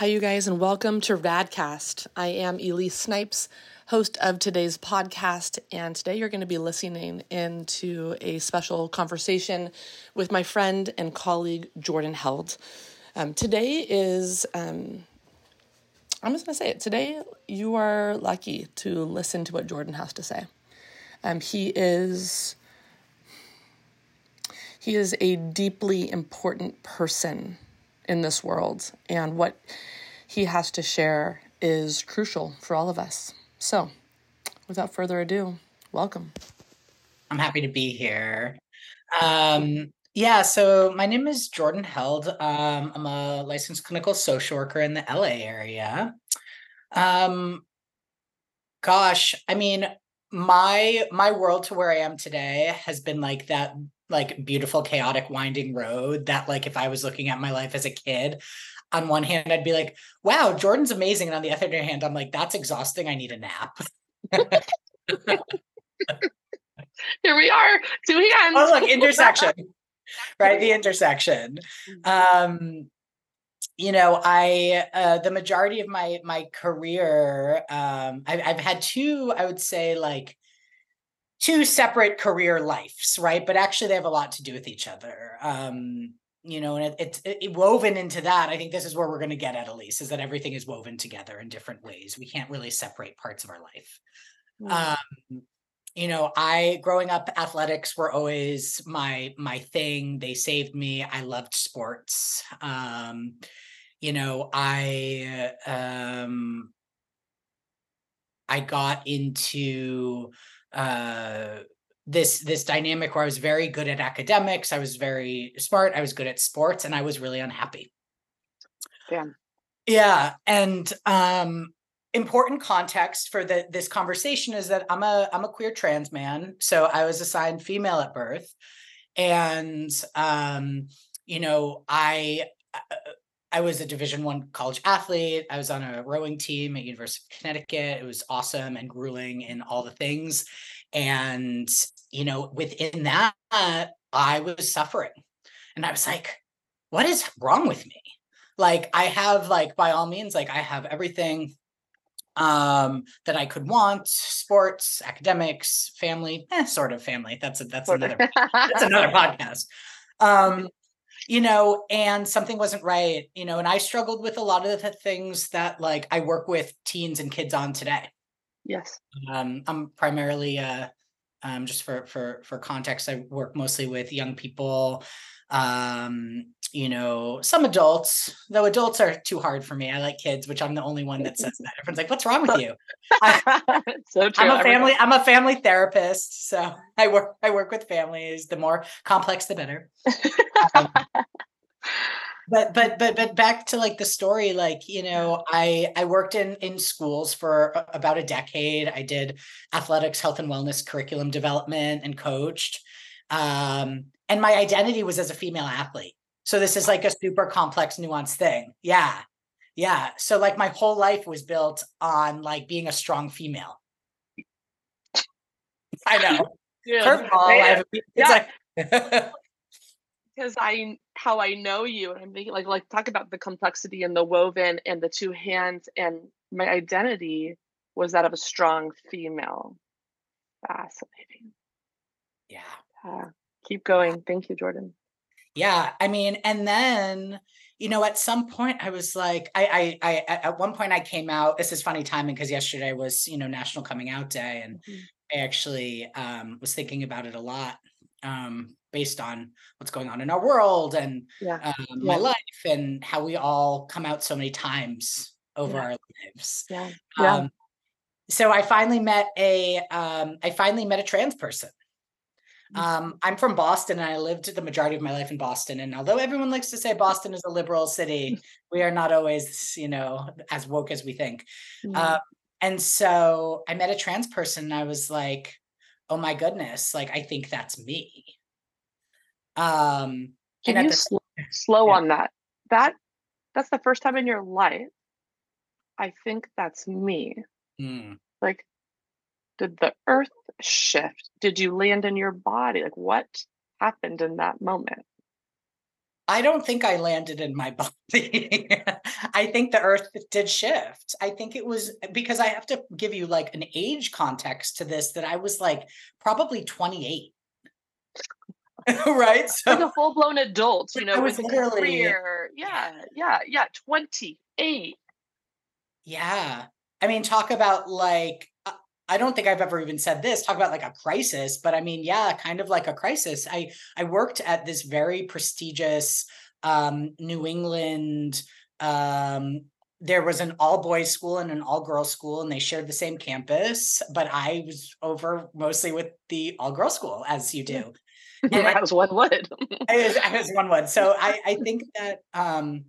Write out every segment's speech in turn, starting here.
Hi, you guys, and welcome to Radcast. I am Elise Snipes, host of today's podcast, and today you're going to be listening into a special conversation with my friend and colleague Jordan Held. Um, today is, um, I'm just going to say it. Today, you are lucky to listen to what Jordan has to say. Um, he is he is a deeply important person in this world, and what he has to share is crucial for all of us. So, without further ado, welcome. I'm happy to be here. Um, yeah, so my name is Jordan Held. Um, I'm a licensed clinical social worker in the LA area. Um, gosh, I mean, my my world to where I am today has been like that like beautiful chaotic winding road that like if I was looking at my life as a kid on one hand I'd be like wow Jordan's amazing and on the other hand I'm like that's exhausting I need a nap. Here we are two hands. Oh look intersection. right the intersection. Mm-hmm. Um you know i uh, the majority of my my career um I've, I've had two i would say like two separate career lives right? But actually they have a lot to do with each other. Um you know and it, it's it, it woven into that. I think this is where we're going to get at elise is that everything is woven together in different ways. We can't really separate parts of our life. Mm. um you know i growing up athletics were always my my thing. They saved me. I loved sports. Um you know i um i got into uh this this dynamic where i was very good at academics i was very smart i was good at sports and i was really unhappy. Yeah. Yeah and um important context for the this conversation is that i'm a i'm a queer trans man so i was assigned female at birth and um you know i uh, I was a Division One college athlete. I was on a rowing team at University of Connecticut. It was awesome and grueling in all the things. And you know, within that, I was suffering, and I was like, "What is wrong with me?" Like, I have like by all means, like I have everything um that I could want sports academics family eh, sort of family that's a, that's another that's another podcast um you know, and something wasn't right, you know, and I struggled with a lot of the things that like I work with teens and kids on today. Yes. Um, I'm primarily uh um just for for for context, I work mostly with young people, um, you know, some adults, though adults are too hard for me. I like kids, which I'm the only one that says that. Everyone's like, what's wrong with you? I, so true. I'm a family, I'm a family therapist. So I work I work with families. The more complex the better. Um, but but but but back to like the story like you know i i worked in in schools for about a decade i did athletics health and wellness curriculum development and coached um and my identity was as a female athlete so this is like a super complex nuanced thing yeah yeah so like my whole life was built on like being a strong female i know yeah. Curveball, I it's yeah. like because I how I know you, and I'm thinking like like talk about the complexity and the woven and the two hands, and my identity was that of a strong female. Fascinating. Yeah. Uh, keep going. Thank you, Jordan. Yeah, I mean, and then you know, at some point, I was like, I, I, I at one point I came out. This is funny timing because yesterday was you know National Coming Out Day, and mm-hmm. I actually um, was thinking about it a lot um, based on what's going on in our world and yeah. Um, yeah. my life and how we all come out so many times over yeah. our lives. Yeah. yeah. Um, so I finally met a um, I finally met a trans person. Mm. Um, I'm from Boston and I lived the majority of my life in Boston. And although everyone likes to say Boston is a liberal city, we are not always, you know, as woke as we think. Mm-hmm. Uh, and so I met a trans person and I was like, oh my goodness, like I think that's me. Um, Can you the, slow, slow yeah. on that? That that's the first time in your life. I think that's me. Mm. Like, did the earth shift? Did you land in your body? Like, what happened in that moment? I don't think I landed in my body. I think the earth did shift. I think it was because I have to give you like an age context to this that I was like probably 28. right? So like a full blown adult, you know, with literally career. Yeah, yeah, yeah. 28. Yeah. I mean, talk about like I don't think I've ever even said this. Talk about like a crisis, but I mean, yeah, kind of like a crisis. I I worked at this very prestigious um, New England. Um, there was an all boys school and an all girls school, and they shared the same campus. But I was over mostly with the all girls school, as you do. And as one would. as, as one would. So I I think that um,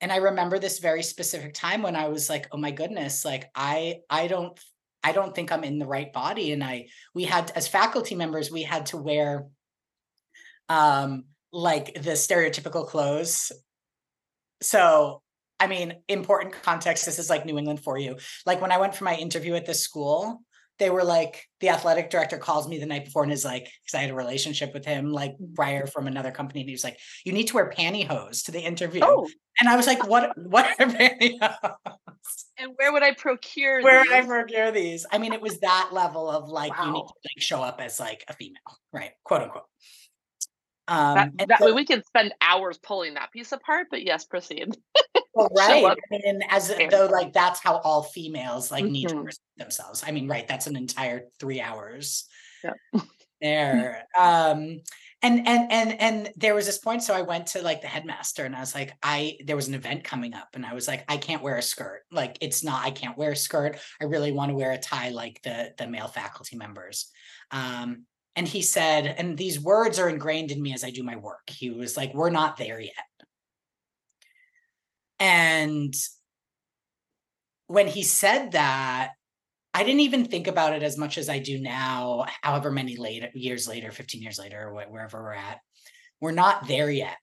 and I remember this very specific time when I was like, oh my goodness, like I I don't I don't think I'm in the right body. And I we had as faculty members, we had to wear um like the stereotypical clothes. So I mean, important context. This is like New England for you. Like when I went for my interview at this school, they were like, the athletic director calls me the night before and is like, because I had a relationship with him, like mm-hmm. Briar from another company. And he was like, you need to wear pantyhose to the interview. Oh. And I was like, what, what are pantyhose? And where would I procure Where these? would I procure these? I mean, it was that level of like, wow. you need to like show up as like a female, right? Quote unquote. Um, that, that so, we can spend hours pulling that piece apart, but yes, proceed. well, right. I mean, as though like that's how all females like mm-hmm. need to mm-hmm. present themselves. I mean, right. That's an entire three hours yeah. there. um, and and and and there was this point. So I went to like the headmaster and I was like, I there was an event coming up, and I was like, I can't wear a skirt. Like it's not, I can't wear a skirt. I really want to wear a tie like the the male faculty members. Um, and he said, and these words are ingrained in me as I do my work. He was like, We're not there yet. And when he said that, I didn't even think about it as much as I do now, however many later years later, 15 years later, wherever we're at. We're not there yet.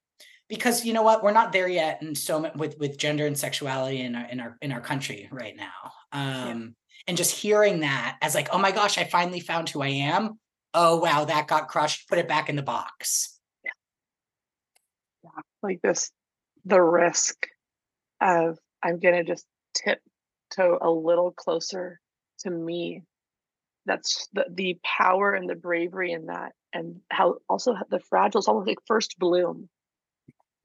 Because you know what? We're not there yet in so with, with gender and sexuality in our in our in our country right now. Um, yeah. and just hearing that as like, oh my gosh, I finally found who I am oh wow that got crushed put it back in the box yeah, yeah. like this the risk of i'm gonna just tip to a little closer to me that's the, the power and the bravery in that and how also the fragile it's almost like first bloom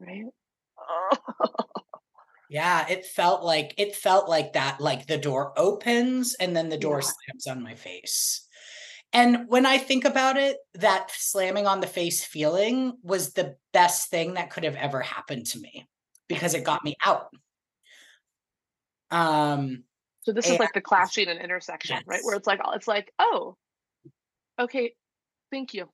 right yeah it felt like it felt like that like the door opens and then the door yeah. slams on my face and when I think about it, that slamming on the face feeling was the best thing that could have ever happened to me because it got me out. Um so this is like the clashing and intersection, yes. right? Where it's like it's like, oh, okay, thank you.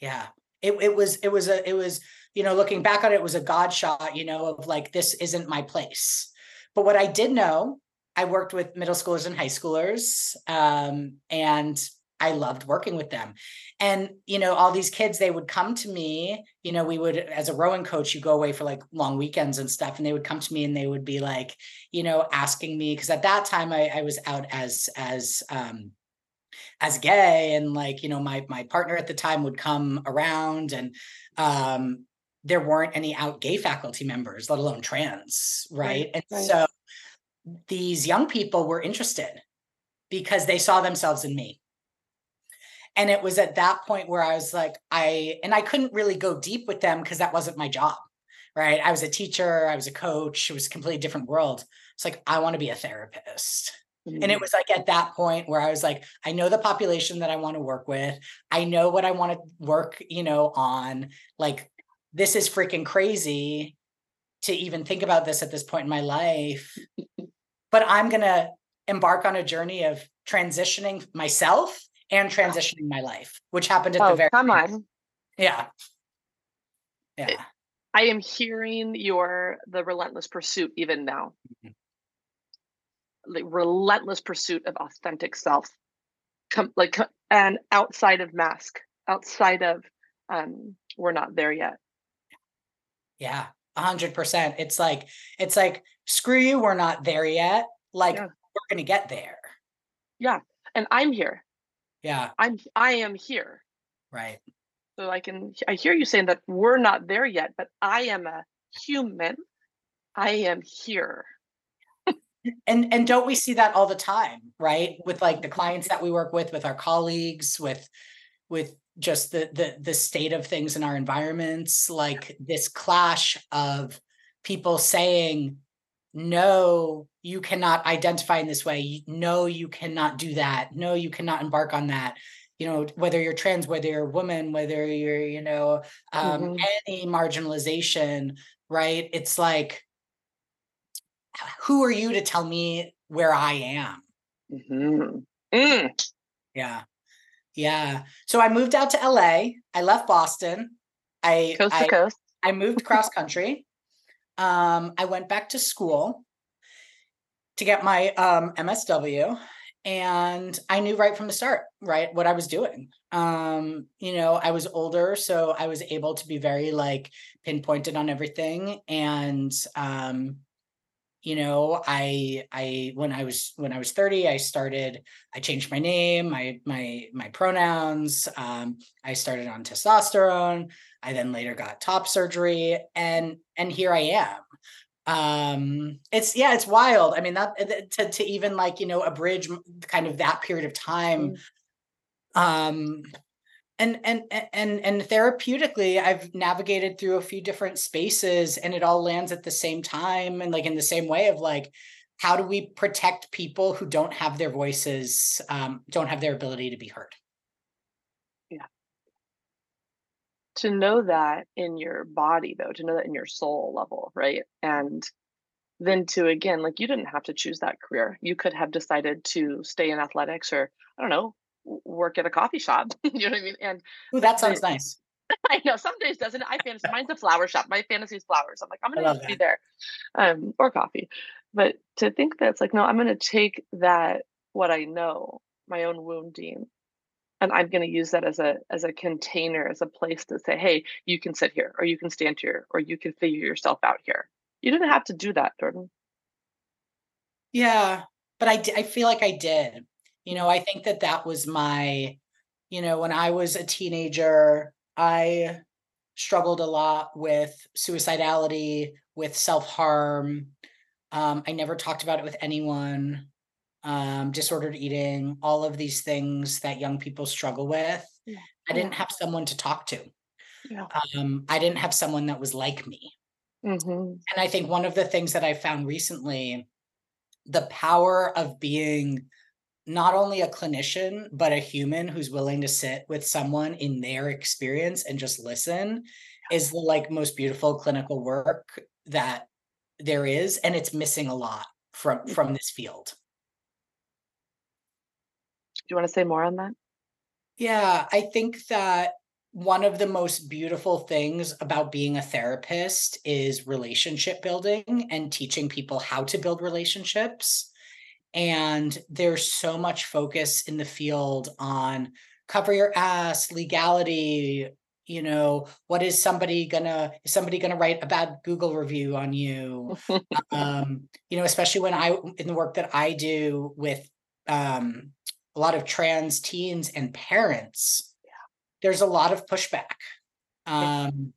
Yeah. It it was it was a it was, you know, looking back on it, it was a God shot, you know, of like this isn't my place. But what I did know I worked with middle schoolers and high schoolers, um, and I loved working with them. And, you know, all these kids, they would come to me, you know, we would, as a rowing coach, you go away for like long weekends and stuff. And they would come to me and they would be like, you know, asking me, because at that time I, I was out as, as, um, as gay and like, you know, my, my partner at the time would come around and, um, there weren't any out gay faculty members, let alone trans. Right. right and right. so these young people were interested because they saw themselves in me and it was at that point where i was like i and i couldn't really go deep with them because that wasn't my job right? I was a teacher i was a coach it was a completely different world. It's like i want to be a therapist. Mm-hmm. and it mm. was like at that point where i was like i know the population that i want to work with. I know what i want to work you know on. Like this is freaking crazy to even think about this at this point in my life. But i'm going to embark on a journey of transitioning myself and transitioning my life, which happened at oh, the very come on. Yeah. Yeah. I am hearing your the relentless pursuit even now. Mm-hmm. Like relentless pursuit of authentic self. Come like and outside of mask, outside of um we're not there yet. Yeah. A hundred percent. It's like, it's like, screw you, we're not there yet. Like yeah. we're gonna get there. Yeah. And I'm here yeah i'm i am here right so i can i hear you saying that we're not there yet but i am a human I am here. and and don't we see that all the time, right? With like the clients that we work with, with our colleagues, with with just the the the state of things in our environments, like this clash of people saying no you cannot identify in this way. No you cannot do that. No you cannot embark on that. You know whether you're trans whether you're a woman whether you're you know um, mm-hmm. any marginalization right? It's like who are you to tell me where i am? Mm-hmm. mm. yeah. Yeah. So i moved out to la i left boston. I coast to I, coast. I moved cross country um, i went back to school to get my um, msw and i knew right from the start right what i was doing. Um you know i was older so i was able to be very like pinpointed on everything and um you know i i when i was when i was 30 i started i changed my name my my my pronouns um i started on testosterone i then later got top surgery and and here i am. Um it's yeah it's wild. I mean that eh, to, to even like you know abridge kind of that period of time mm. um and and and and therapeutically i've navigated through a few different spaces and it all lands at the same time and like in the same way of like how do we protect people who don't have their voices um don't have their ability to be heard to know that in your body though to know that in your soul level right and then to again like you didn't have to choose that career you could have decided to stay in athletics or i don't know work at a coffee shop you know what i mean and Ooh, that sounds nice I know some days doesn't I fantasy mine's a flower shop. My fantasy is flowers. I'm like, I'm gonna be there. Um, or coffee. But to think that it's like, no, I'm gonna take that what I know, my own wounding, and i'm going to use that as a as a container as a place to say hey you can sit here or you can stand here or you can figure yourself out here. You didn't have to do that jordan. Yeah but i i feel like i did. You know i think that that was my you know when i was a teenager i struggled a lot with suicidality with self-harm. Um, i never talked about it with anyone um, disordered eating, all of these things that young people struggle with. Yeah. I didn't have someone to talk to. Yeah. Um, I didn't have someone that was like me. Mm-hmm. And I think one of the things that I found recently, the power of being not only a clinician, but a human who's willing to sit with someone in their experience and just listen is the like most beautiful clinical work that there is. And it's missing a lot from from mm-hmm. this field you want to say more on that? Yeah, I think that one of the most beautiful things about being a therapist is relationship building and teaching people how to build relationships. And there's so much focus in the field on cover your ass, legality, you know, what is somebody gonna is somebody gonna write a bad Google review on you? um, you know, especially when I in the work that I do with um a lot of trans teens and parents, yeah. there's a lot of pushback. Um,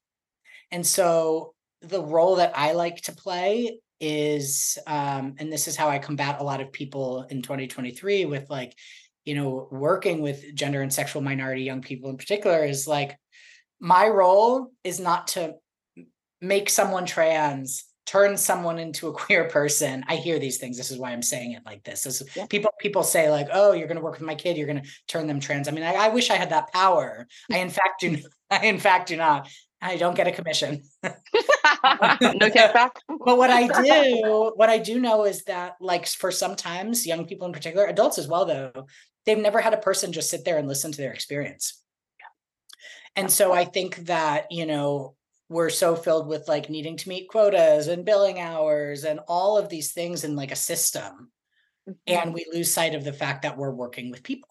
and so the role that I like to play is, um, and this is how I combat a lot of people in 2023 with like, you know, working with gender and sexual minority young people in particular is like, my role is not to make someone trans turn someone into a queer person. I hear these things. This is why i'm saying it like this. Is yeah. people people say like oh you're going to work with my kid you're going to turn them trans. I mean I, I, wish i had that power. I in fact do i in fact do not. I don't get a commission. No kickback but what i do what i do know is that like for sometimes young people in particular adults as well though they've never had a person just sit there and listen to their experience. And so i think that you know we're so filled with like needing to meet quotas and billing hours and all of these things in like a system mm-hmm. and we lose sight of the fact that we're working with people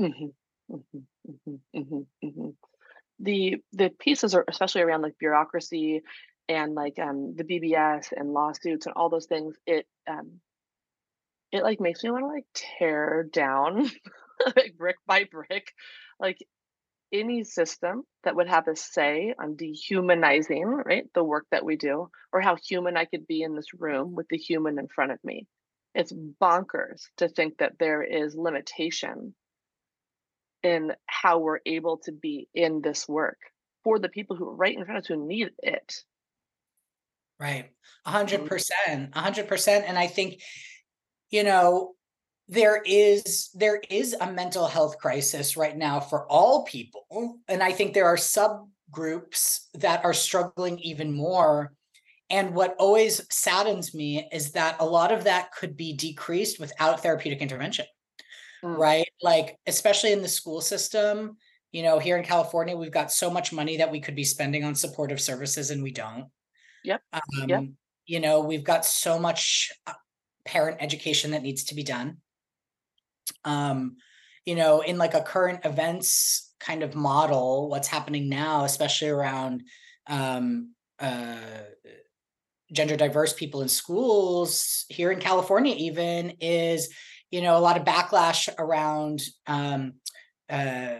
mm-hmm. Mm-hmm. mm-hmm. mm-hmm. mm-hmm. the the pieces are especially around like bureaucracy and like um the bbs and lawsuits and all those things it um it like makes me want to like tear down like brick by brick like any system that would have a say on dehumanizing, right, the work that we do, or how human I could be in this room with the human in front of me. It's bonkers to think that there is limitation in how we're able to be in this work for the people who are right in front of us who need it. Right. A hundred mm. percent. A hundred percent. And I think, you know, there is there is a mental health crisis right now for all people. And i think there are subgroups that are struggling even more. And what always saddens me is that a lot of that could be decreased without therapeutic intervention mm. right? Like especially in the school system you know here in california we've got so much money that we could be spending on supportive services and we don't. Yep, um, yep. you know we've got so much uh, parent education that needs to be done um, you know, in like a current events kind of model, what's happening now, especially around um, uh, gender diverse people in schools here in California, even is, you know, a lot of backlash around um, uh,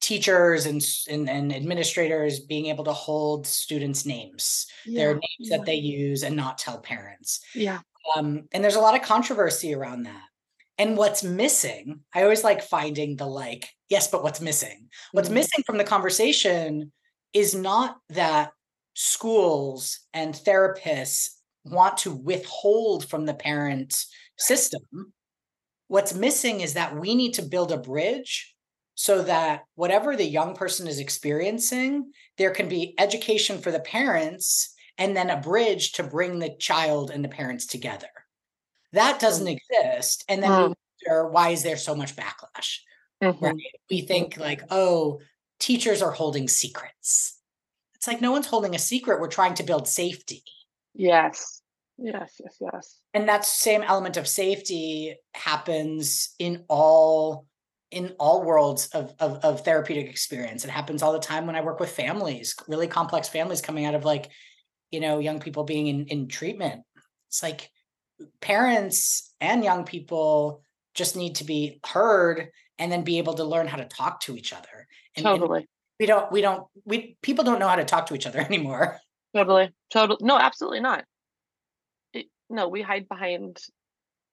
teachers and, and, and administrators being able to hold students' names, yeah, their names yeah. that they use, and not tell parents. Yeah. Um, and there's a lot of controversy around that. And what's missing, I always like finding the like, yes, but what's missing? What's mm-hmm. missing from the conversation is not that schools and therapists want to withhold from the parent system. What's missing is that we need to build a bridge so that whatever the young person is experiencing, there can be education for the parents and then a bridge to bring the child and the parents together. That doesn't mm. exist. And then mm. we wonder why is there so much backlash? Mm-hmm. Right? We think like, oh, teachers are holding secrets. It's like no one's holding a secret. We're trying to build safety. Yes. Yes, yes, yes. And that same element of safety happens in all in all worlds of, of, of therapeutic experience. It happens all the time when I work with families, really complex families coming out of like, you know, young people being in, in treatment. It's like parents and young people just need to be heard and then be able to learn how to talk to each other. And, totally. And we don't, we don't, we, people don't know how to talk to each other anymore. Totally. Totally. No, absolutely not. It, no, we hide behind,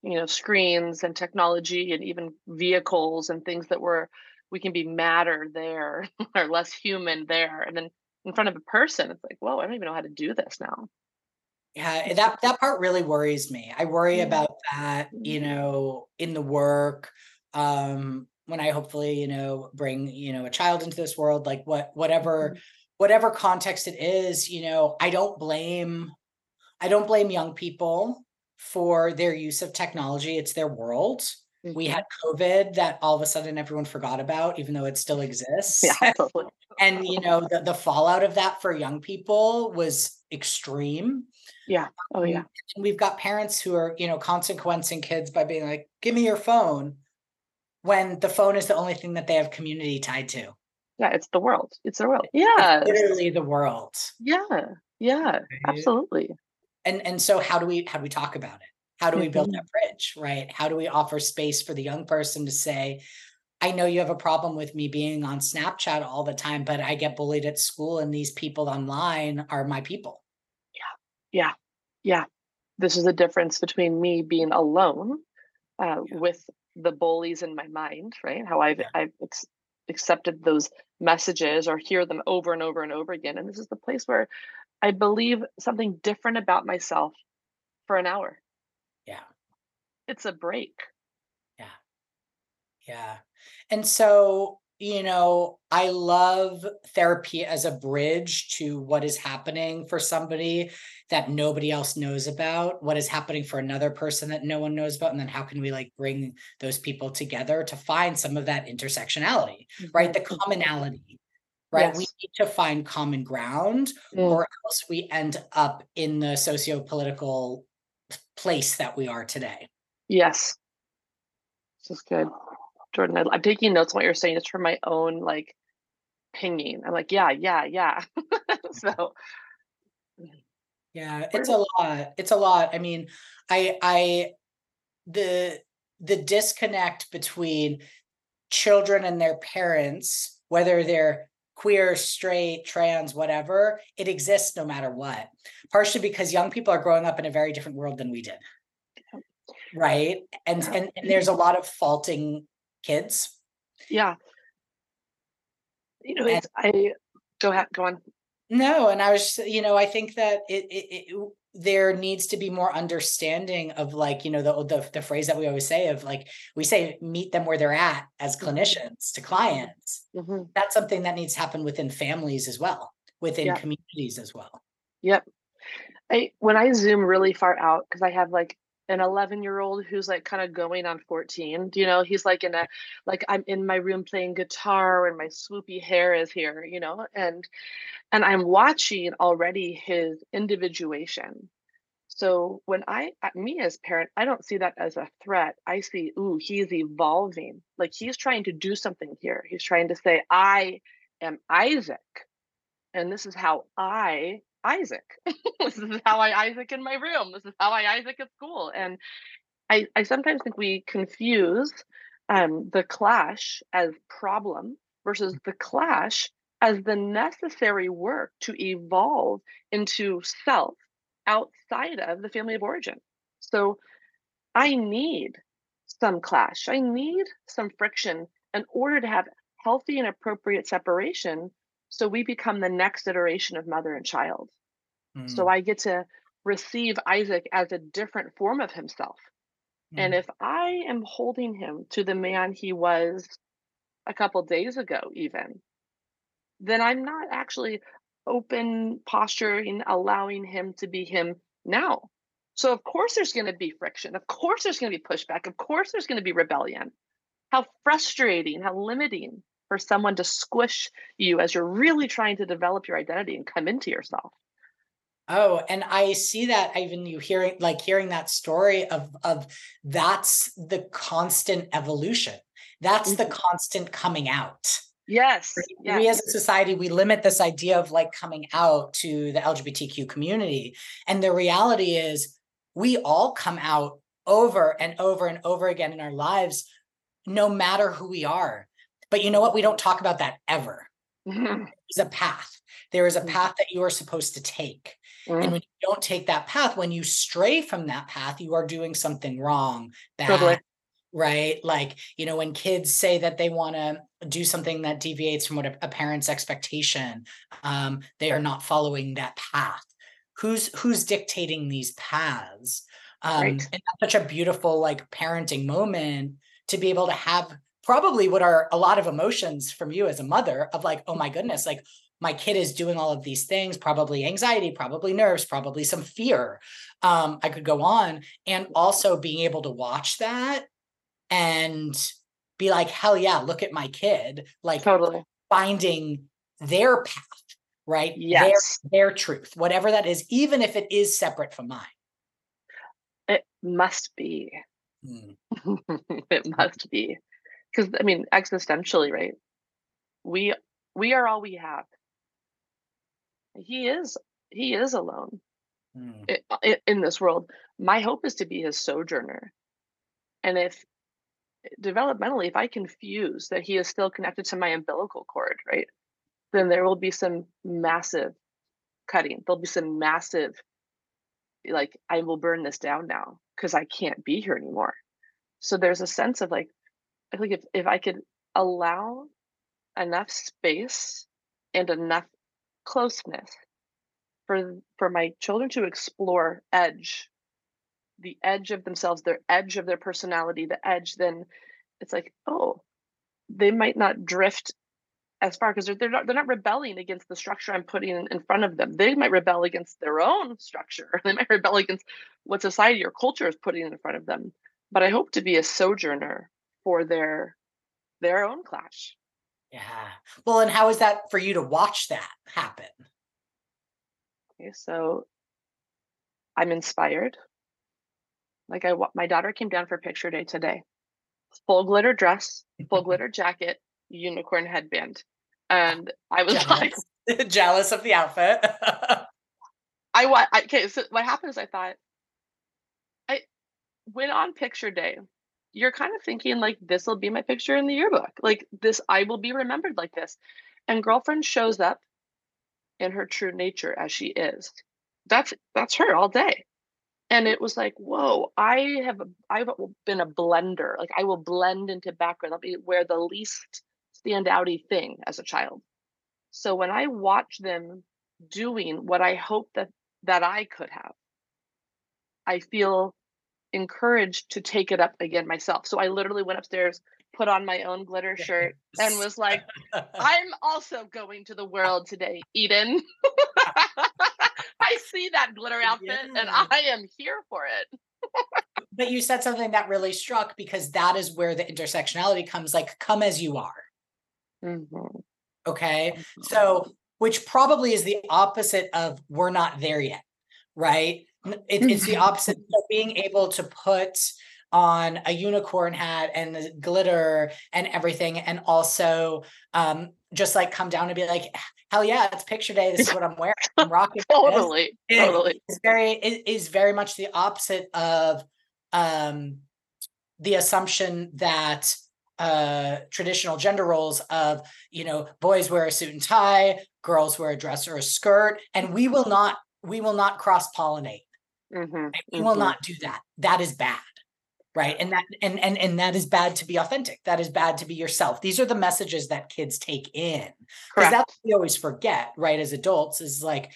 you know, screens and technology and even vehicles and things that were, we can be madder there or less human there. And then in front of a person, it's like, whoa, I don't even know how to do this now. Yeah, that that part really worries me. I worry about that, you mm-hmm. know, in the work. Um, when I hopefully, you know, bring, you know, a child into this world, like what whatever mm-hmm. whatever context it is, you know, I don't blame I don't blame young people for their use of technology. It's their world. Mm-hmm. We had COVID that all of a sudden everyone forgot about, even though it still exists. Yeah, and you know, the, the fallout of that for young people was extreme. Yeah. Oh yeah. And we've got parents who are, you know, consequencing kids by being like, give me your phone when the phone is the only thing that they have community tied to. Yeah, it's the world. It's the world. Yeah. Literally the world. Yeah. Yeah. Right? Absolutely. And and so how do we how do we talk about it? How do we build mm-hmm. that bridge, right? How do we offer space for the young person to say, I know you have a problem with me being on Snapchat all the time, but I get bullied at school and these people online are my people. Yeah. Yeah. This is the difference between me being alone uh, yeah. with the bullies in my mind, right? How I've, yeah. I've ex- accepted those messages or hear them over and over and over again. And this is the place where I believe something different about myself for an hour. Yeah. It's a break. Yeah. Yeah. And so you know, I love therapy as a bridge to what is happening for somebody that nobody else knows about, what is happening for another person that no one knows about. And then how can we like bring those people together to find some of that intersectionality, mm-hmm. right? The commonality, right? Yes. We need to find common ground mm. or else we end up in the socio political place that we are today. Yes. This is good. Jordan, I, am taking notes on what you're saying just for my own like pinging. I'm like, yeah, yeah, yeah. so mm. yeah, it's a lot. It's a lot. I mean, I I the the disconnect between children and their parents whether they're queer, straight, trans, whatever, it exists no matter what. Partially because young people are growing up in a very different world than we did. Right. And and, and there's a lot of faulting kids. Yeah. You know, and, I go ahead, go on. No, and I was, you know, I think that it, it, it there needs to be more understanding of like you know the, the, the phrase that we always say of like we say meet them where they're at as mm-hmm. clinicians to clients mm-hmm. that's something that needs to happen within families as well within yep. communities as well yep i when i zoom really far out because i have like an 11 year old who's like kind of going on 14 you know he's like in a like i'm in my room playing guitar and my swoopy hair is here you know and and i'm watching already his individuation. So when i me as parent i don't see that as a threat. I see ooh he's evolving. Like he's trying to do something here. He's trying to say i am isaac and this is how i Isaac. this is how I Isaac in my room. This is how I Isaac at school. And I, I sometimes think we confuse um, the clash as problem versus the clash as the necessary work to evolve into self outside of the family of origin. So I need some clash. I need some friction in order to have healthy and appropriate separation so we become the next iteration of mother and child. Mm. So I get to receive Isaac as a different form of himself. Mm. And if I am holding him to the man he was a couple days ago, even, then I'm not actually open posturing, allowing him to be him now. So, of course, there's going to be friction. Of course, there's going to be pushback. Of course, there's going to be rebellion. How frustrating, how limiting for someone to squish you as you're really trying to develop your identity and come into yourself. Oh, and I see that even you hearing like hearing that story of of that's the constant evolution. That's mm-hmm. the constant coming out. Yes, yes. We as a society, we limit this idea of like coming out to the LGBTQ community. And the reality is we all come out over and over and over again in our lives, no matter who we are. But you know what? We don't talk about that ever. Mm-hmm. There's a path. There is a mm-hmm. path that you are supposed to take. Mm-hmm. And when you don't take that path, when you stray from that path, you are doing something wrong. Bad, totally. Right. Like, you know, when kids say that they want to do something that deviates from what a, a parent's expectation, um, they are not following that path. Who's who's dictating these paths? Um, right. and that's such a beautiful like parenting moment to be able to have probably what are a lot of emotions from you as a mother of like, oh my goodness, like my kid is doing all of these things probably anxiety probably nerves probably some fear. Um, i could go on and also being able to watch that and be like hell yeah look at my kid like totally. finding their path right? Yes. their, their truth whatever that is even if it is separate from mine. It must be. Mm. it must be because i mean existentially right? We we are all we have. He is he is alone mm. in, in this world. My hope is to be his sojourner. And if developmentally if i confuse that he is still connected to my umbilical cord right then there will be some massive cutting. There'll be some massive like i will burn this down now because i can't be here anymore. So there's a sense of like i think if, if i could allow enough space and enough closeness for for my children to explore edge the edge of themselves their edge of their personality the edge then it's like oh they might not drift as far because they're, they're not they're not rebelling against the structure i'm putting in, in front of them. They might rebel against their own structure. They might rebel against what society or culture is putting in front of them. But i hope to be a sojourner for their their own clash yeah. Well, and how is that for you to watch that happen? Okay, so I'm inspired. Like I, my daughter came down for picture day today. Full glitter dress, full glitter jacket, unicorn headband, and I was jealous. like jealous of the outfit. I what? Okay, so what happened is I thought I went on picture day you're kind of thinking like this will be my picture in the yearbook. Like this I will be remembered like this. And girlfriend shows up in her true nature as she is. That's that's her all day. And it was like, whoa, I have I've been a blender. Like I will blend into background. I'll be wear the least standouty thing as a child. So when I watch them doing what I hope that that I could have, I feel encouraged to take it up again myself. So I literally went upstairs, put on my own glitter shirt, and was like, I'm also going to the world today, Eden. I see that glitter outfit yeah. and I am here for it. but you said something that really struck because that is where the intersectionality comes like, come as you are. Mm-hmm. Okay. Mm-hmm. So, which probably is the opposite of we're not there yet, right? It, it's the opposite. Of being able to put on a unicorn hat and the glitter and everything and also um just like come down and be like hell yeah it's picture day. This is what i'm wearing. I'm rocking totally this. totally. it's very it is very much the opposite of um the assumption that uh traditional gender roles of you know boys wear a suit and tie girls wear a dress or a skirt and we will not we will not cross pollinate Mm-hmm, we mm-hmm. will not do that. That is bad. Right. And that and and and that is bad to be authentic. That is bad to be yourself. These are the messages that kids take in. Because that's what we always forget, right? As adults, is like,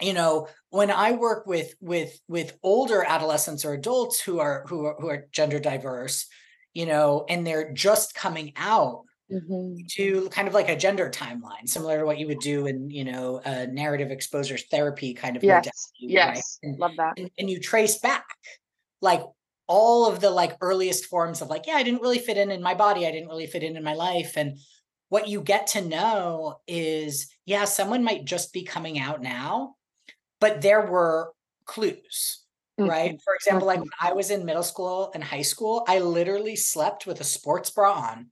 you know, when I work with with with older adolescents or adults who are who are who are gender diverse, you know, and they're just coming out, mm-hmm. to kind of like a gender timeline, similar to what you would do in, you know, a narrative exposure therapy kind of yes. Yes. Right? And, Love that. And, and you trace back like all of the like earliest forms of like, yeah, I didn't really fit in in my body. I didn't really fit in in my life. And what you get to know is, yeah, someone might just be coming out now, but there were clues right? For example, like when I was in middle school and high school, I literally slept with a sports bra on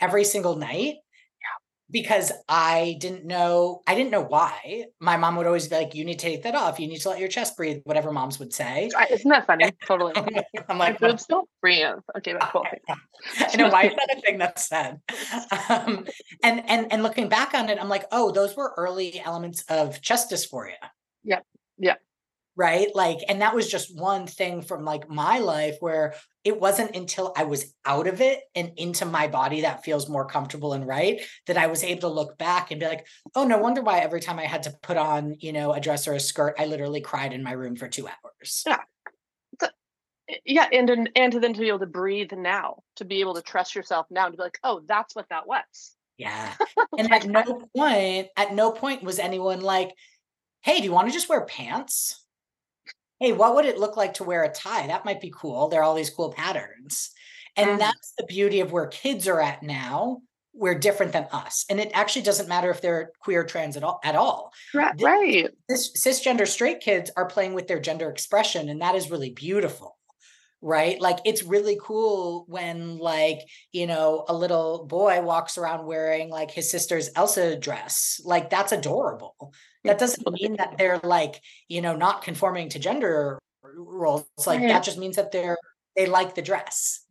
every single night Yeah. because I didn't know I didn't know why. My mom would always be like, "You need to take that off. You need to let your chest breathe." Whatever moms would say. Isn't that funny? Totally. I'm like, boobs don't breathe. Okay, but cool. I know why is that a thing that's said. Um, and and and looking back on it, I'm like, oh, those were early elements of chest dysphoria. Yeah. Yeah right? Like and that was just one thing from like my life where it wasn't until i was out of it and into my body that feels more comfortable and right that i was able to look back and be like oh no wonder why every time i had to put on you know a dress or a skirt i literally cried in my room for two hours. Yeah. Yeah and and to then to be able to breathe now to be able to trust yourself now and be like oh that's what that was. Yeah. And at no point at no point was anyone like hey do you want to just wear pants hey, what would it look like to wear a tie? That might be cool. There are all these cool patterns. And mm. that's the beauty of where kids are at now. We're different than us. And it actually doesn't matter if they're queer trans at all at all. Right. This, this cisgender straight kids are playing with their gender expression, and that is really beautiful right? Like it's really cool when like you know a little boy walks around wearing like his sister's elsa dress. Like that's adorable. That doesn't mean that they're like you know not conforming to gender roles. Like that just means that they're they like the dress.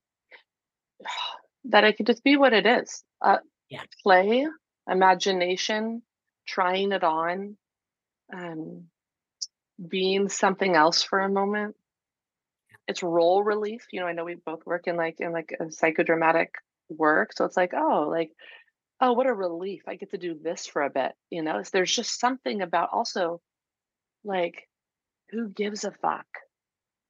That it could just be what it is uh, yeah. play imagination trying it on um being something else for a moment it's role relief you know i know we both work in like in like a psychodramatic work so it's like oh like oh what a relief i get to do this for a bit you know there's just something about also like who gives a fuck?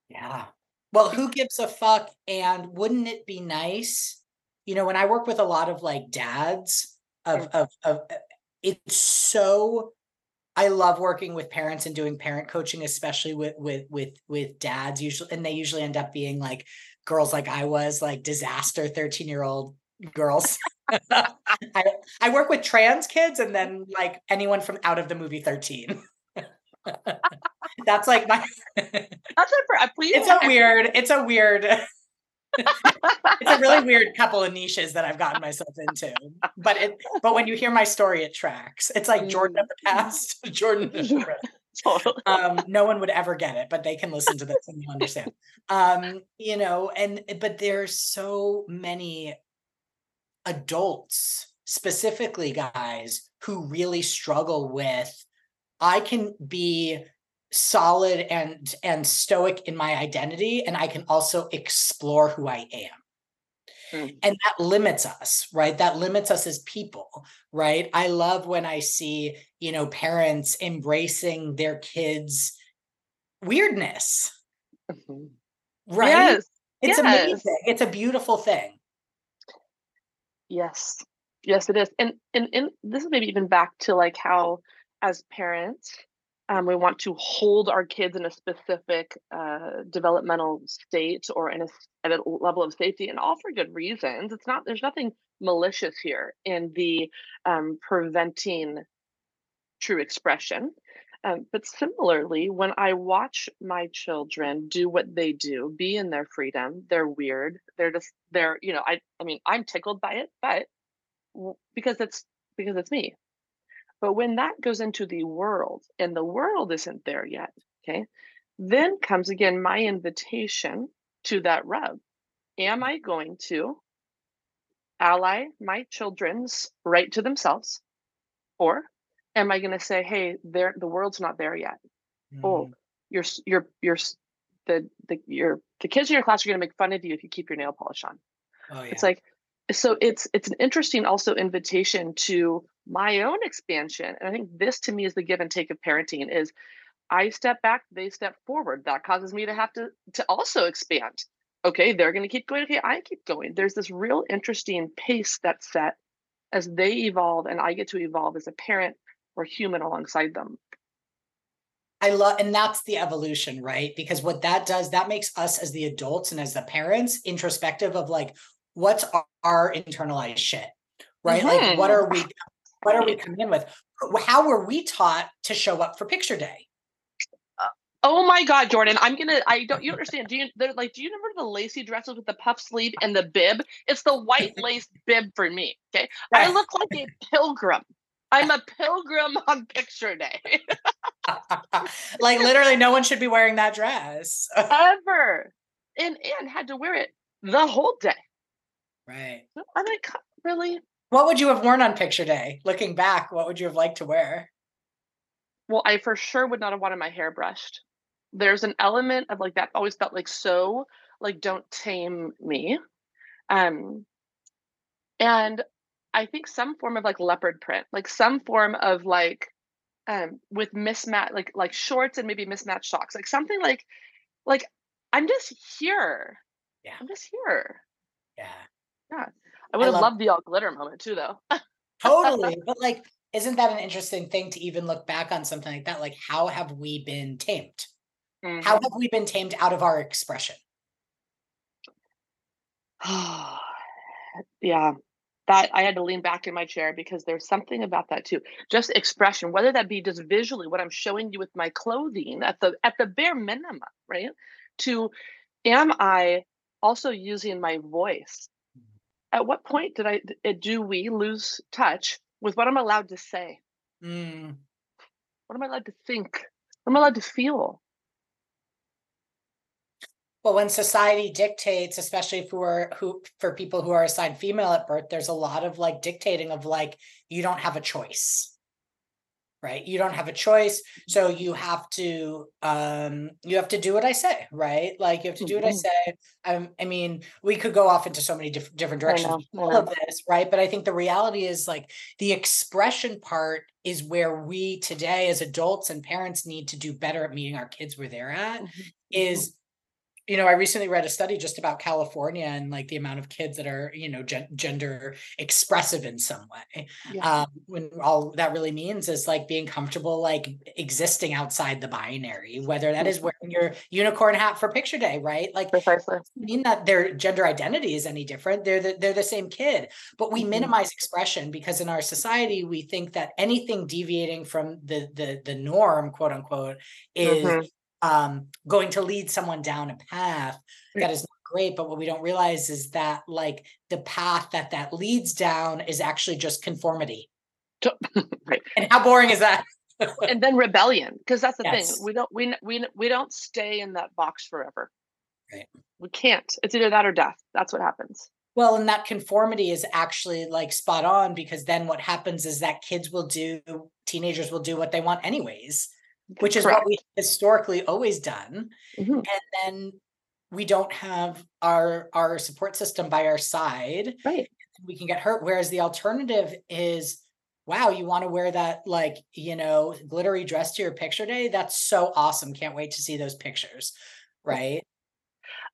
Yeah. Well who gives a fuck and wouldn't it be nice you know when i work with a lot of like dads of of, of uh, it's so I love working with parents and doing parent coaching, especially with with with with dads. Usually, and they usually end up being like girls, like I was, like disaster thirteen year old girls. I, I work with trans kids and then like anyone from out of the movie 13. That's like my That's uh, please. It's a weird, it's a weird it's a really weird couple of niches that I've gotten myself into. But it but when you hear my story, it tracks. It's like Jordan of the mm. past, Jordan totally. um, no one would ever get it, but they can listen to this and you understand. Um, you know, and but there's so many adults, specifically guys, who really struggle with I can be solid and and stoic in my identity and I can also explore who I am. Mm. And that limits us, right? That limits us as people, right? I love when I see, you know, parents embracing their kids' weirdness. Mm-hmm. Right? Yes. It's yes. amazing. It's a beautiful thing. Yes. Yes, it is. And and and this is maybe even back to like how as parents um, we want to hold our kids in a specific uh, developmental state or in a, at a level of safety, and all for good reasons. It's not there's nothing malicious here in the um, preventing true expression. Um, but similarly, when I watch my children do what they do, be in their freedom, they're weird. They're just they're you know I I mean I'm tickled by it, but because it's because it's me but when that goes into the world and the world isn't there yet, okay, then comes again my invitation to that rub. Am I going to ally my children's right to themselves? Or am I going to say, hey, there the world's not there yet? Mm. Oh, you're you're you're the the your the kids in your class are going to make fun of you if you keep your nail polish on. Oh, yeah. It's like so it's it's an interesting also invitation to my own expansion and i think this to me is the give and take of parenting is i step back they step forward. That causes me to have to to also expand. Okay they're going to keep going okay i keep going. There's this real interesting pace that's set as they evolve and i get to evolve as a parent or human alongside them. I love, and that's the evolution, right? Because what that does, that makes us as the adults and as the parents introspective of like, what's our internalized shit right? Mm-hmm. like what are we what are we coming in with? How were we taught to show up for picture day? Uh, oh my god jordan i'm gonna i don't you understand do you they're like do you remember the lacy dresses with the puff sleeve and the bib? It's the white lace bib for me okay? I look like a pilgrim. I'm a pilgrim on picture day. Like literally no one should be wearing that dress. Ever. And Anne had to wear it the whole day Right. I'm like, really? What would you have worn on picture day? Looking back, what would you have liked to wear? Well, I for sure would not have wanted my hair brushed. There's an element of like that always felt like so like don't tame me. Um and I think some form of like leopard print, like some form of like um with mismatch like like shorts and maybe mismatched socks, like something like like I'm just here. Yeah. I'm just here. Yeah. Yeah. I would I have love- loved the all glitter moment too, though. totally. But like, isn't that an interesting thing to even look back on something like that? Like, how have we been tamed? Mm-hmm. How have we been tamed out of our expression? yeah. That I had to lean back in my chair because there's something about that too. Just expression, whether that be just visually what I'm showing you with my clothing at the at the bare minimum, right? To am I also using my voice at what point did I eh, do we lose touch with what I'm allowed to say? Mm. What am I allowed to think? What am I allowed to feel? Well, when society dictates, especially for who for people who are assigned female at birth, there's a lot of like dictating of like you don't have a choice right? You don't have a choice so you have to um you have to do what i say right? Like you have to do what i mm-hmm. say. Um, i mean we could go off into so many diff- different directions of this right? But i think the reality is like the expression part is where we today as adults and parents need to do better at meeting our kids where they're at mm-hmm. is you know, I recently read a study just about California and like the amount of kids that are, you know, gen- gender expressive in some way. Yeah. Um, when all that really means is like being comfortable, like existing outside the binary, whether that is mm-hmm. wearing your unicorn hat for picture day, right? Like, precisely. mean that their gender identity is any different. They're the, they're the same kid, but we mm-hmm. minimize expression because in our society we think that anything deviating from the the the norm, quote unquote, is mm-hmm um, going to lead someone down a path that is not great. But what we don't realize is that like the path that that leads down is actually just conformity. right. And how boring is that? and then rebellion because that's the yes. thing we don't we, we we don't stay in that box forever right we can't it's either that or death that's what happens well and that conformity is actually like spot on because then what happens is that kids will do teenagers will do what they want anyways which is Correct. what we historically always done mm-hmm. and then we don't have our our support system by our side right. we can get hurt. Whereas the alternative is wow you want to wear that like you know glittery dress to your picture day? That's so awesome. Can't wait to see those pictures. Right?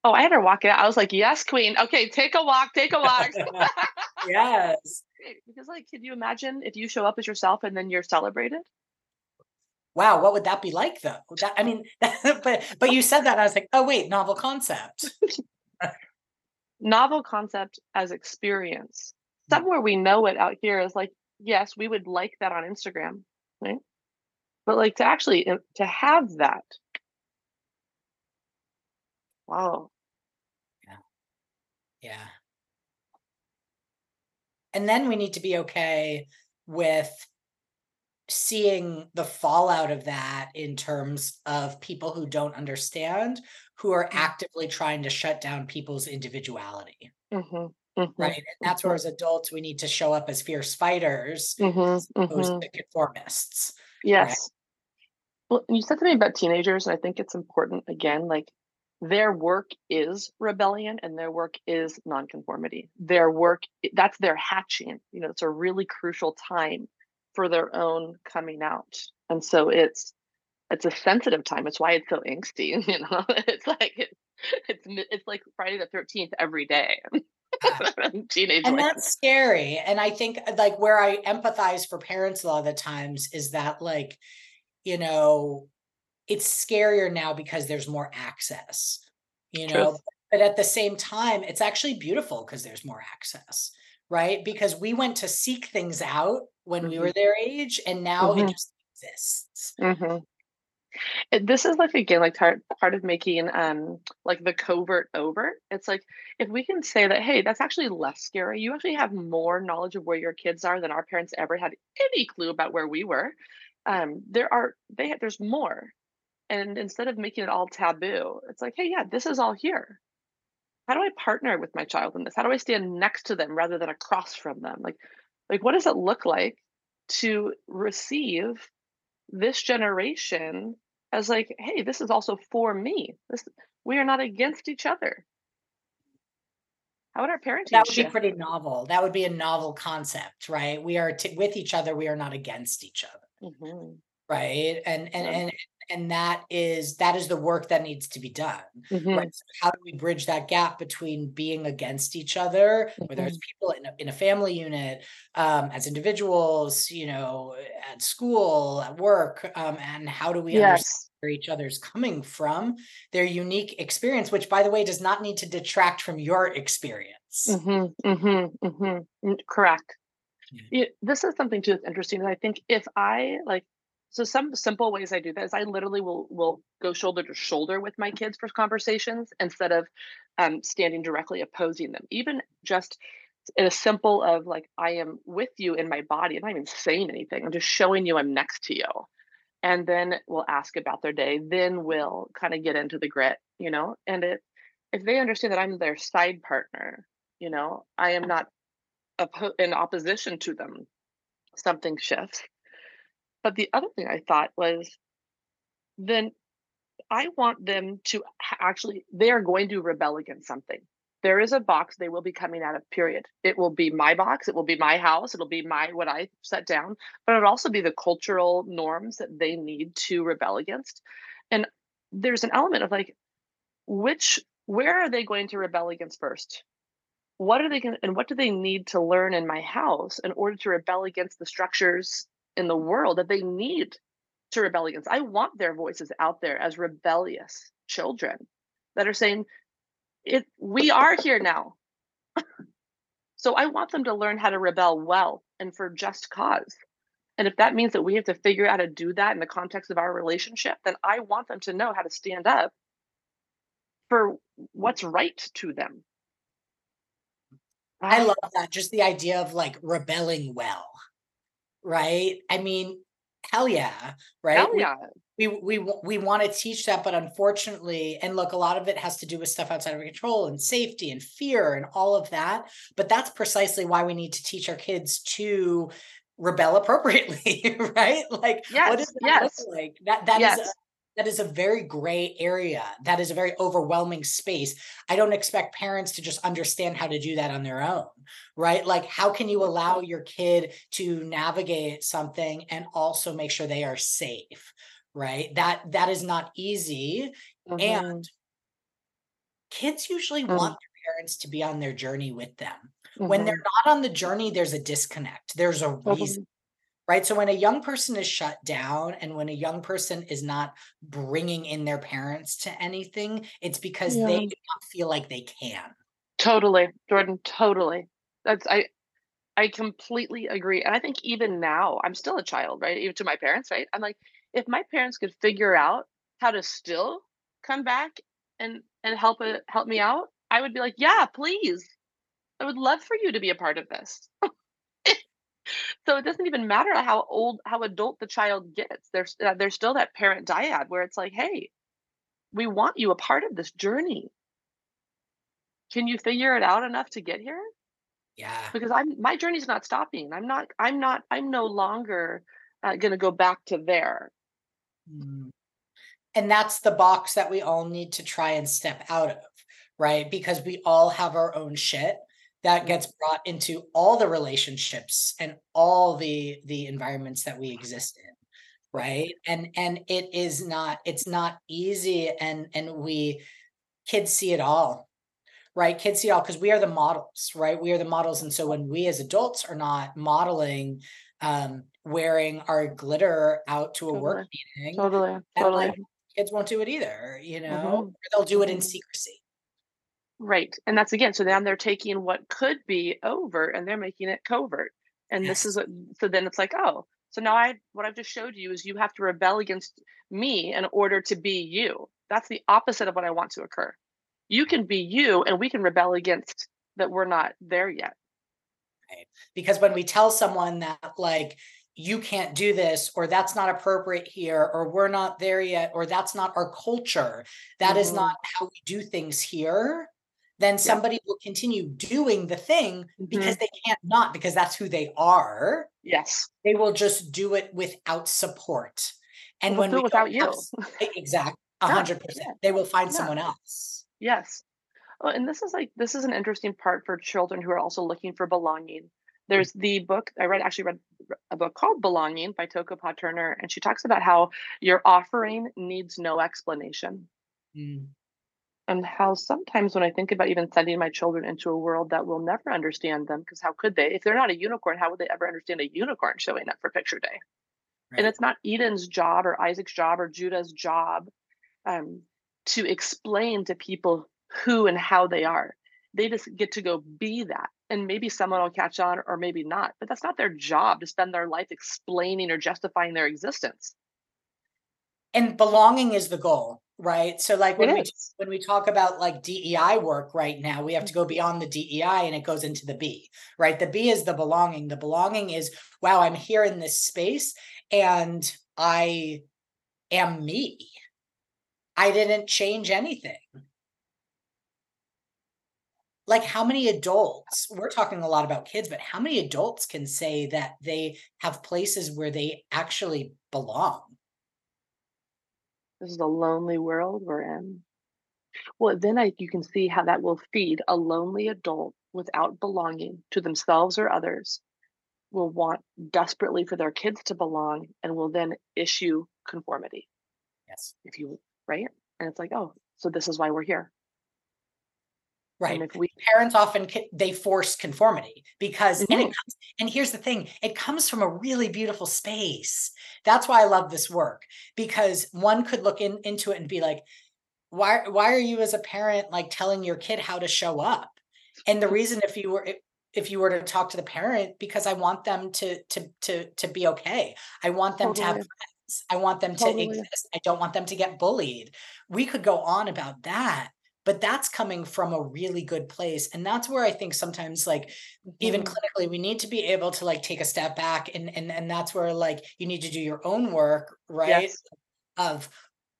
Oh i had her walk it i was like yes queen. Okay take a walk take a walk. Yes. Because like can you imagine if you show up as yourself and then you're celebrated wow what would that be like though? That, i mean but but you said that i was like oh wait novel concept. Novel concept as experience. Mm. somewhere we know it out here is like yes we would like that on instagram right? But like to actually uh, to have that. Wow. Yeah. Yeah. And then we need to be okay with seeing the fallout of that in terms of people who don't understand who are mm. actively trying to shut down people's individuality mm-hmm, mm-hmm, right and that's mm-hmm. where as adults we need to show up as fierce fighters mm-hmm, as opposed mm-hmm. to conformists yes right? well you said something about teenagers and i think it's important again like their work is rebellion and their work is nonconformity their work that's their hatching you know it's a really crucial time for their own coming out. And so it's it's a sensitive time. It's why it's so angsty. You know, it's like it's it's it's like Friday the Thirteenth every day. Teenage and life. that's scary. And I think uh, like where I empathize for parents a lot of the times is that like, you know, it's scarier now because there's more access. You know, Truth. but at the same time, it's actually beautiful because there's more access right? Because we went to seek things out when mm-hmm. we were their age, and now mm-hmm. it just exists. Mm-hmm. this is like again like part part of making um like the covert overt. It's like if we can say that hey that's actually less scary. You actually have more knowledge of where your kids are than our parents ever had any clue about where we were. Um, there are they there's more, and instead of making it all taboo, it's like hey yeah this is all here how do I partner with my child in this? How do I stand next to them rather than across from them? Like, like what does it look like to receive this generation as like, hey, this is also for me. This we are not against each other. How would our parenting? That would shift? be pretty novel. That would be a novel concept, right? We are t- with each other. We are not against each other, mm-hmm. right? And and yeah. and and that is that is the work that needs to be done mm-hmm. right? so how do we bridge that gap between being against each other mm-hmm. whether it's people in a, in a family unit um, as individuals you know at school at work um, and how do we yes. understand where each other's coming from their unique experience which by the way does not need to detract from your experience mm-hmm, mm-hmm, mm-hmm. correct yeah. this is something too that's interesting and i think if i like so some simple ways I do that is I literally will will go shoulder to shoulder with my kids for conversations instead of um, standing directly opposing them. Even just in a simple of like I am with you in my body. I'm not even saying anything. I'm just showing you I'm next to you. And then we'll ask about their day. Then we'll kind of get into the grit, you know. And it if they understand that I'm their side partner, you know, I am not in opposition to them. Something shifts but the other thing I thought was then I want them to actually, they are going to rebel against something. There is a box they will be coming out of, period. It will be my box, it will be my house, it'll be my what I set down, but it'll also be the cultural norms that they need to rebel against. And there's an element of like, which, where are they going to rebel against first? What are they going and what do they need to learn in my house in order to rebel against the structures in the world that they need to rebel against. I want their voices out there as rebellious children that are saying, "It we are here now." so I want them to learn how to rebel well and for just cause. And if that means that we have to figure out how to do that in the context of our relationship, then I want them to know how to stand up for what's right to them. I love that. Just the idea of like rebelling well right? I mean, hell yeah, right? Hell yeah. We we we, we want to teach that, but unfortunately, and look, a lot of it has to do with stuff outside of control and safety and fear and all of that. But that's precisely why we need to teach our kids to rebel appropriately, right? Like yes, what is that yes. like? That that yes. is a, that is a very gray area. That is a very overwhelming space. I don't expect parents to just understand how to do that on their own, right? Like, how can you allow your kid to navigate something and also make sure they are safe, right? That that is not easy. Mm-hmm. And kids usually mm-hmm. want their parents to be on their journey with them. Mm-hmm. When they're mm-hmm. not on the journey, there's a disconnect. There's a reason right? So when a young person is shut down and when a young person is not bringing in their parents to anything, it's because yeah. they do not feel like they can. Totally, Jordan, totally. That's I I completely agree. And I think even now, I'm still a child, right? Even to my parents, right? I'm like, if my parents could figure out how to still come back and and help it help me out, I would be like, yeah, please. I would love for you to be a part of this. so it doesn't even matter how old how adult the child gets there's uh, there's still that parent dyad where it's like hey we want you a part of this journey. Can you figure it out enough to get here? Yeah. Because i'm my journey's not stopping. I'm not i'm not i'm no longer uh, going to go back to there. Mm. and that's the box that we all need to try and step out of right? Because we all have our own shit that gets brought into all the relationships and all the the environments that we exist in right? And and it is not it's not easy and and we kids see it all right? Kids see it all because we are the models right? We are the models and so when we as adults are not modeling um wearing our glitter out to a totally. work meeting totally totally like, kids won't do it either you know? Mm-hmm. they'll do it in mm-hmm. secrecy Right. And that's again, so then they're taking what could be overt and they're making it covert. And yes. this is what, so then it's like, oh, so now I, what I've just showed you is you have to rebel against me in order to be you. That's the opposite of what I want to occur. You can be you and we can rebel against that we're not there yet. Right. Because when we tell someone that, like, you can't do this or that's not appropriate here or we're not there yet or that's not our culture That mm-hmm. is not how we do things here then somebody yeah. will continue doing the thing mm-hmm. because they can't not because that's who they are. Yes. They will just do it without support. And when we without you. exactly. A hundred percent. They will find yeah. someone else. Yes. Well, and this is like this is an interesting part for children who are also looking for belonging. There's the book I read actually read a book called Belonging by Toko-Pa Turner, and she talks about how your offering needs no explanation. Mm and how sometimes when I think about even sending my children into a world that will never understand them, because how could they? If they're not a unicorn, how would they ever understand a unicorn showing up for picture day? Right. And it's not Eden's job or Isaac's job or Judah's job um, to explain to people who and how they are. They just get to go be that. And maybe someone will catch on or maybe not, but that's not their job to spend their life explaining or justifying their existence. And belonging is the goal right? So like when we when we talk about like DEI work right now we have to go mm-hmm. beyond the DEI and it goes into the B right? The B is the belonging. The belonging is wow I'm here in this space and I am me. I didn't change anything. Like how many adults we're talking a lot about kids but how many adults can say that they have places where they actually belong this is a lonely world we're in. Well, then I, you can see how that will feed a lonely adult without belonging to themselves or others, will want desperately for their kids to belong and will then issue conformity. Yes. If you, right? And it's like, oh, so this is why we're here. Right. And if we parents often they force conformity because mm-hmm. and it mm-hmm. comes and here's the thing, it comes from a really beautiful space. That's why I love this work because one could look in, into it and be like, why why are you as a parent like telling your kid how to show up? And the reason if you were if you were to talk to the parent because I want them to to to to be okay. I want them totally. to have friends. I want them totally. to exist. I don't want them to get bullied. We could go on about that but that's coming from a really good place and that's where i think sometimes like mm-hmm. even clinically we need to be able to like take a step back and and and that's where like you need to do your own work right yes. of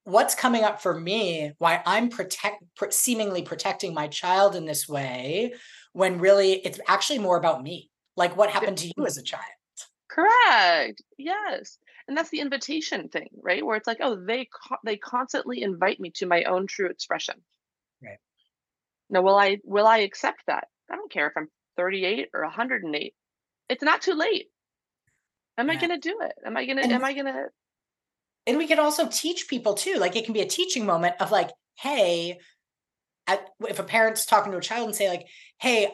what's coming up for me why i'm protect seemingly protecting my child in this way when really it's actually more about me like what happened to you as a child correct yes and that's the invitation thing right where it's like oh they they constantly invite me to my own true expression right now will i will i accept that? I don't care if i'm 38 or 108 it's not too late. Am yeah. i going to do it? Am i going to am i going to and we can also teach people too like it can be a teaching moment of like hey at, if a parent's talking to a child and say like hey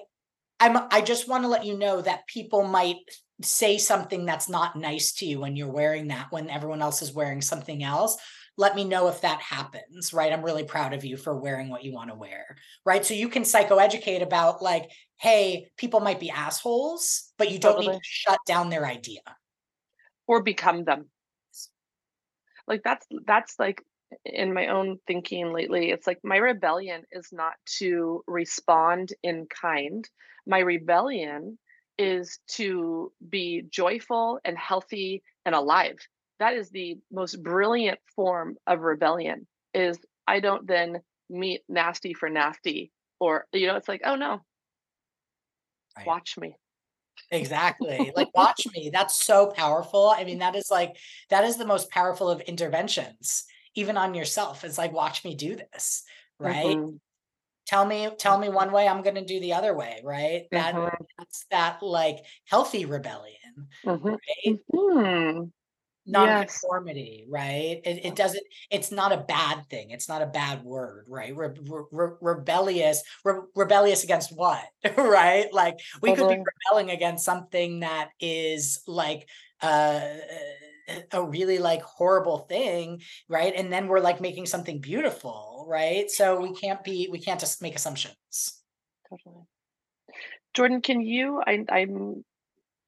i'm i just want to let you know that people might say something that's not nice to you when you're wearing that when everyone else is wearing something else let me know if that happens right? I'm really proud of you for wearing what you want to wear right? So you can psychoeducate about like hey people might be assholes but you don't totally. need to shut down their idea. Or become them. Like that's that's like in my own thinking lately it's like my rebellion is not to respond in kind. My rebellion is to be joyful and healthy and alive that is the most brilliant form of rebellion is i don't then meet nasty for nasty or you know it's like oh no right. watch me exactly like watch me that's so powerful i mean that is like that is the most powerful of interventions even on yourself it's like watch me do this right mm-hmm tell me tell me one way i'm going to do the other way right that mm-hmm. that's that like healthy rebellion mm-hmm. right mm-hmm. Nonconformity yes. right? It, it, doesn't it's not a bad thing it's not a bad word right? Re- re- rebellious re- rebellious against what right? Like we could be rebelling against something that is like uh a really like horrible thing right? And then we're like making something beautiful right? So we can't be we can't just make assumptions. Totally. Jordan can you I, i'm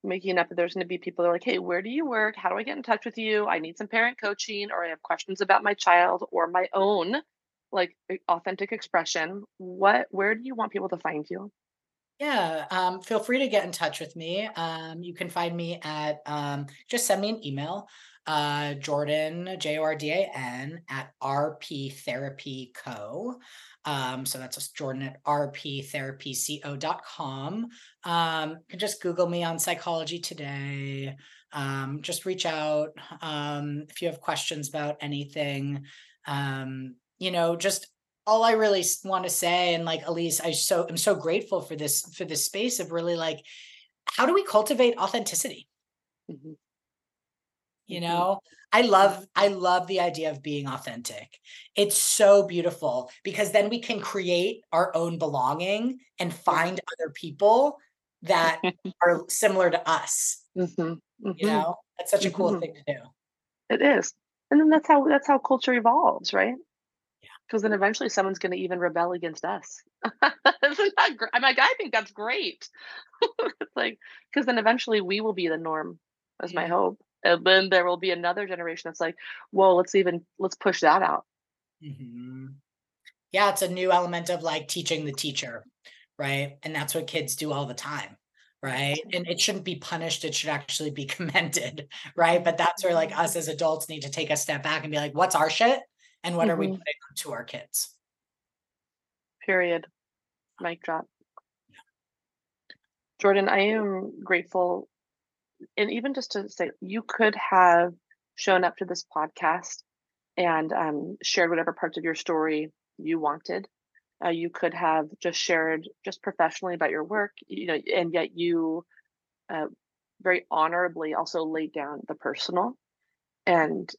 making up that there's going to be people that are like hey where do you work how do i get in touch with you i need some parent coaching or i have questions about my child or my own like authentic expression what where do you want people to find you yeah, um, feel free to get in touch with me. Um, you can find me at um, just send me an email, uh, Jordan J O R D A N at RP Therapy Co. Um, so that's Jordan at rptherapyco.com. Um, you can just Google me on Psychology Today. Um, just reach out um, if you have questions about anything. Um, you know, just all I really want to say, and like Elise, I so I'm so grateful for this for this space of really like, how do we cultivate authenticity? Mm-hmm. You mm-hmm. know, I love I love the idea of being authentic. It's so beautiful because then we can create our own belonging and find other people that are similar to us. Mm-hmm. You mm-hmm. know, that's such a cool mm-hmm. thing to do. It is, and then that's how that's how culture evolves, right? because then eventually someone's going to even rebel against us. Great? I'm like, I think that's great. it's like because then eventually we will be the norm. Yeah. my hope, and then there will be another generation that's like, well, let's even let's push that out. Mm-hmm. Yeah, it's a new element of like teaching the teacher, right? And that's what kids do all the time right and it shouldn't be punished it should actually be commended right but that's where like us as adults need to take a step back and be like what's our shit and what mm-hmm. are we mm-hmm. putting to our kids period mic drop jordan i am grateful and even just to say you could have shown up to this podcast and um, shared whatever parts of your story you wanted. Uh, you could have just shared just professionally about your work you know and yet you uh, very honorably also laid down the personal. And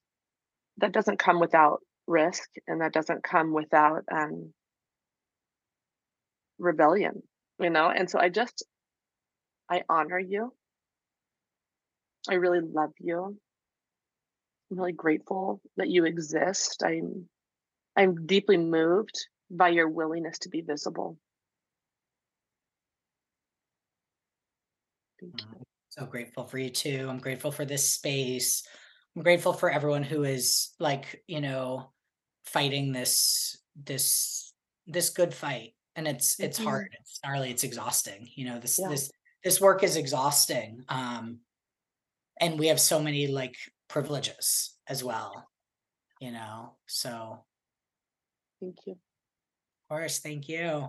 that doesn't come without risk and that doesn't come without um, rebellion you know? And so i just i honor you i really love you. I'm really grateful that you exist. I'm i'm deeply moved by your willingness to be visible. Mm-hmm. so grateful for you too. I'm grateful for this space. I'm grateful for everyone who is like you know fighting this this this good fight. And it's it's Mhm. hard. It's gnarly. It's exhausting. You know this Yeah. this this work is exhausting. Um and we have so many like privileges as well you know so Thank you. of course thank you